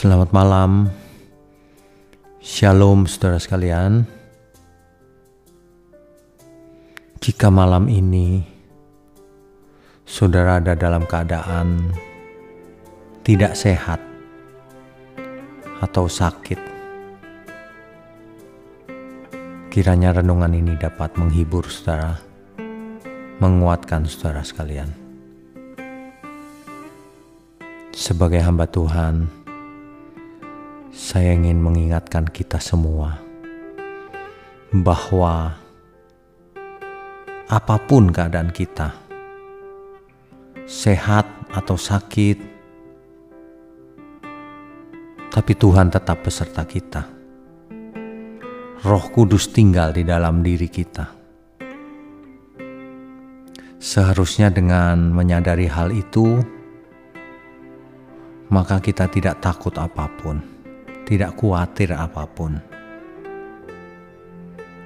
Selamat malam, Shalom saudara sekalian. Jika malam ini saudara ada dalam keadaan tidak sehat atau sakit, kiranya renungan ini dapat menghibur saudara, menguatkan saudara sekalian. Sebagai hamba Tuhan, saya ingin mengingatkan kita semua bahwa apa pun keadaan kita, sehat atau sakit, tapi Tuhan tetap beserta kita. Roh Kudus tinggal di dalam diri kita. Seharusnya dengan menyadari hal itu, maka kita tidak takut apa pun tidak khawatir apa pun.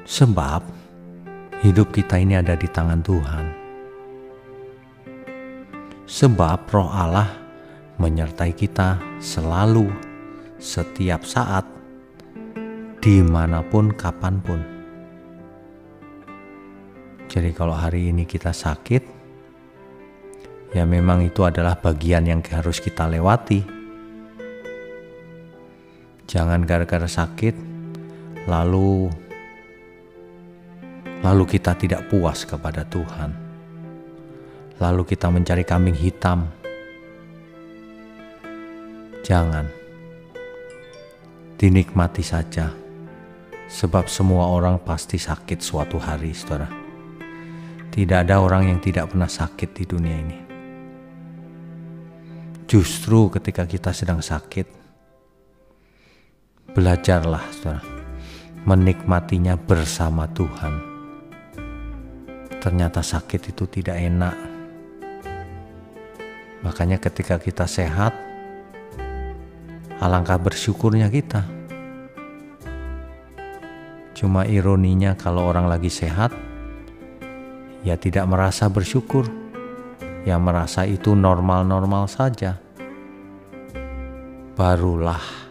Sebab hidup kita ini ada di tangan Tuhan. Sebab roh Allah menyertai kita selalu, setiap saat, di mana pun, kapan pun. Jadi kalau hari ini kita sakit, ya memang itu adalah bagian yang harus kita lewati Jangan gara-gara sakit lalu lalu kita tidak puas kepada Tuhan. Lalu kita mencari kambing hitam. Jangan. Dinikmati saja. Sebab semua orang pasti sakit suatu hari, Saudara. Tidak ada orang yang tidak pernah sakit di dunia ini. Justru ketika kita sedang sakit, Belajarlah, saudara, menikmatinya bersama Tuhan. Ternyata sakit itu tidak enak. Makanya ketika kita sehat, alangkah bersyukurnya kita. Cuma ironinya kalau orang lagi sehat, ya tidak merasa bersyukur. Ya merasa itu normal-normal saja. Barulah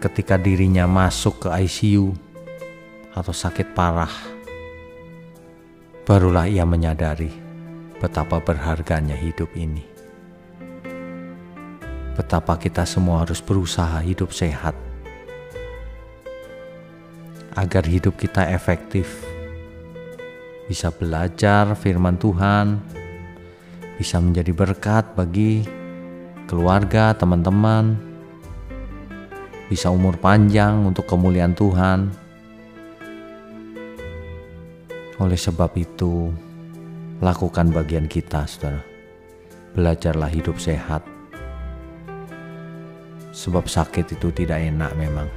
ketika dirinya masuk ke ICU atau sakit parah, barulah ia menyadari betapa berharganya hidup ini. Betapa kita semua harus berusaha hidup sehat agar hidup kita efektif, bisa belajar firman Tuhan, bisa menjadi berkat bagi keluarga, teman-teman, bisa umur panjang untuk kemuliaan Tuhan. Oleh sebab itu, lakukan bagian kita, saudara. Belajarlah hidup sehat. Sebab sakit itu tidak enak memang.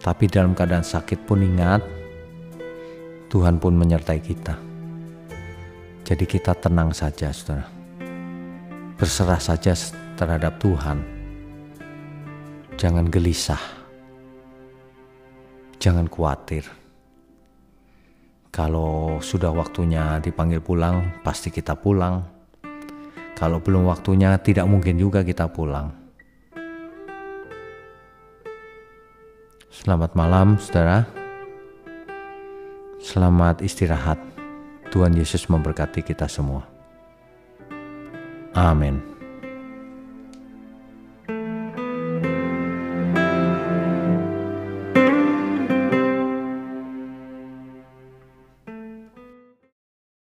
Tapi dalam keadaan sakit pun ingat, Tuhan pun menyertai kita. Jadi kita tenang saja, saudara. Berserah saja terhadap Tuhan Jangan gelisah. Jangan khawatir. Kalau sudah waktunya dipanggil pulang, pasti kita pulang. Kalau belum waktunya, tidak mungkin juga kita pulang. Selamat malam, saudara. Selamat istirahat. Tuhan Yesus memberkati kita semua. Amin.